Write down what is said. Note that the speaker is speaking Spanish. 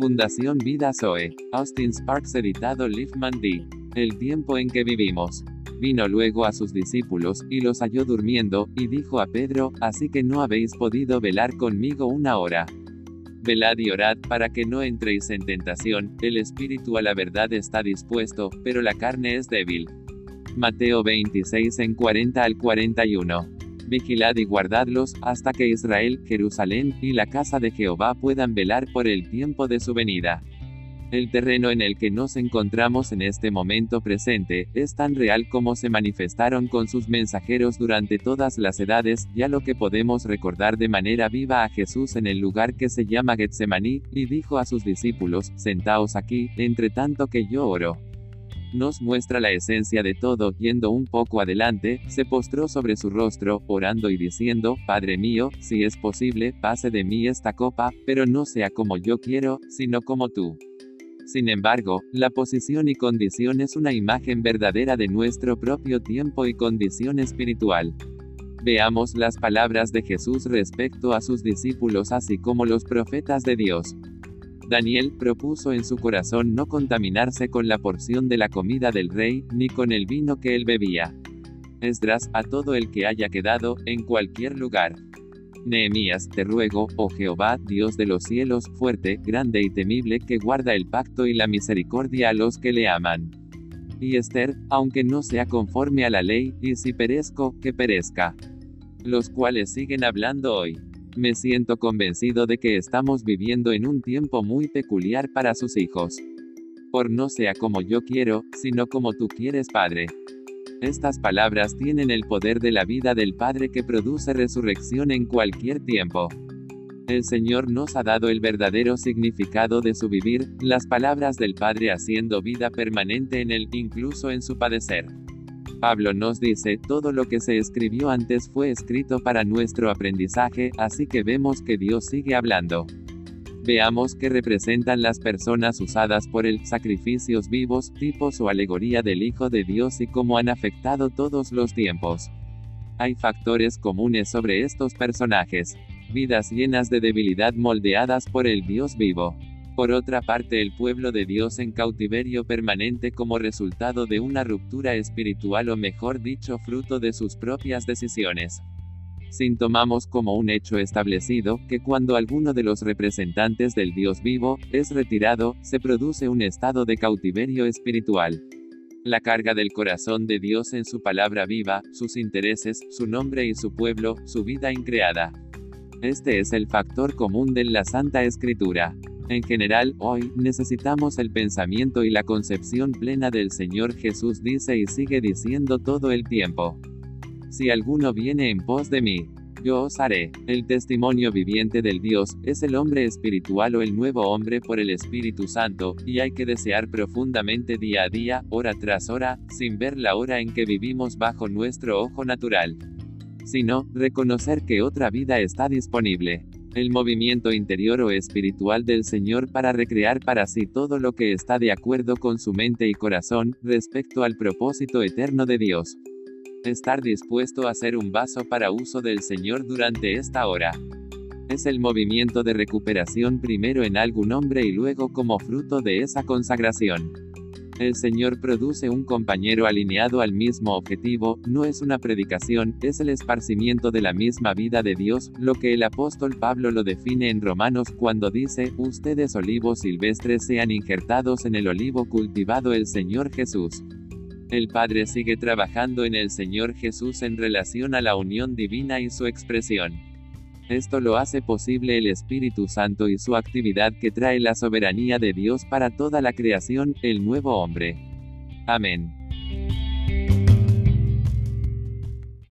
Fundación Vida Zoe. Austin Sparks editado Liefman D. El tiempo en que vivimos. Vino luego a sus discípulos, y los halló durmiendo, y dijo a Pedro, así que no habéis podido velar conmigo una hora. Velad y orad para que no entréis en tentación, el espíritu a la verdad está dispuesto, pero la carne es débil. Mateo 26 en 40 al 41. Vigilad y guardadlos, hasta que Israel, Jerusalén, y la casa de Jehová puedan velar por el tiempo de su venida. El terreno en el que nos encontramos en este momento presente, es tan real como se manifestaron con sus mensajeros durante todas las edades, ya lo que podemos recordar de manera viva a Jesús en el lugar que se llama Getsemaní, y dijo a sus discípulos, sentaos aquí, entre tanto que yo oro nos muestra la esencia de todo, yendo un poco adelante, se postró sobre su rostro, orando y diciendo, Padre mío, si es posible, pase de mí esta copa, pero no sea como yo quiero, sino como tú. Sin embargo, la posición y condición es una imagen verdadera de nuestro propio tiempo y condición espiritual. Veamos las palabras de Jesús respecto a sus discípulos así como los profetas de Dios. Daniel propuso en su corazón no contaminarse con la porción de la comida del rey, ni con el vino que él bebía. Esdras, a todo el que haya quedado, en cualquier lugar. Nehemías, te ruego, oh Jehová, Dios de los cielos, fuerte, grande y temible, que guarda el pacto y la misericordia a los que le aman. Y Esther, aunque no sea conforme a la ley, y si perezco, que perezca. Los cuales siguen hablando hoy. Me siento convencido de que estamos viviendo en un tiempo muy peculiar para sus hijos. Por no sea como yo quiero, sino como tú quieres, Padre. Estas palabras tienen el poder de la vida del Padre que produce resurrección en cualquier tiempo. El Señor nos ha dado el verdadero significado de su vivir, las palabras del Padre haciendo vida permanente en él, incluso en su padecer. Pablo nos dice, todo lo que se escribió antes fue escrito para nuestro aprendizaje, así que vemos que Dios sigue hablando. Veamos qué representan las personas usadas por él, sacrificios vivos, tipos o alegoría del Hijo de Dios y cómo han afectado todos los tiempos. Hay factores comunes sobre estos personajes. Vidas llenas de debilidad moldeadas por el Dios vivo. Por otra parte, el pueblo de Dios en cautiverio permanente como resultado de una ruptura espiritual o mejor dicho fruto de sus propias decisiones. Sintomamos como un hecho establecido, que cuando alguno de los representantes del Dios vivo, es retirado, se produce un estado de cautiverio espiritual. La carga del corazón de Dios en su palabra viva, sus intereses, su nombre y su pueblo, su vida increada. Este es el factor común de la Santa Escritura. En general, hoy, necesitamos el pensamiento y la concepción plena del Señor Jesús dice y sigue diciendo todo el tiempo. Si alguno viene en pos de mí, yo os haré. El testimonio viviente del Dios, es el hombre espiritual o el nuevo hombre por el Espíritu Santo, y hay que desear profundamente día a día, hora tras hora, sin ver la hora en que vivimos bajo nuestro ojo natural. Sino, reconocer que otra vida está disponible el movimiento interior o espiritual del Señor para recrear para sí todo lo que está de acuerdo con su mente y corazón, respecto al propósito eterno de Dios. Estar dispuesto a ser un vaso para uso del Señor durante esta hora. Es el movimiento de recuperación primero en algún hombre y luego como fruto de esa consagración. El Señor produce un compañero alineado al mismo objetivo, no es una predicación, es el esparcimiento de la misma vida de Dios, lo que el apóstol Pablo lo define en Romanos cuando dice, ustedes olivos silvestres sean injertados en el olivo cultivado el Señor Jesús. El Padre sigue trabajando en el Señor Jesús en relación a la unión divina y su expresión. Esto lo hace posible el Espíritu Santo y su actividad que trae la soberanía de Dios para toda la creación, el nuevo hombre. Amén.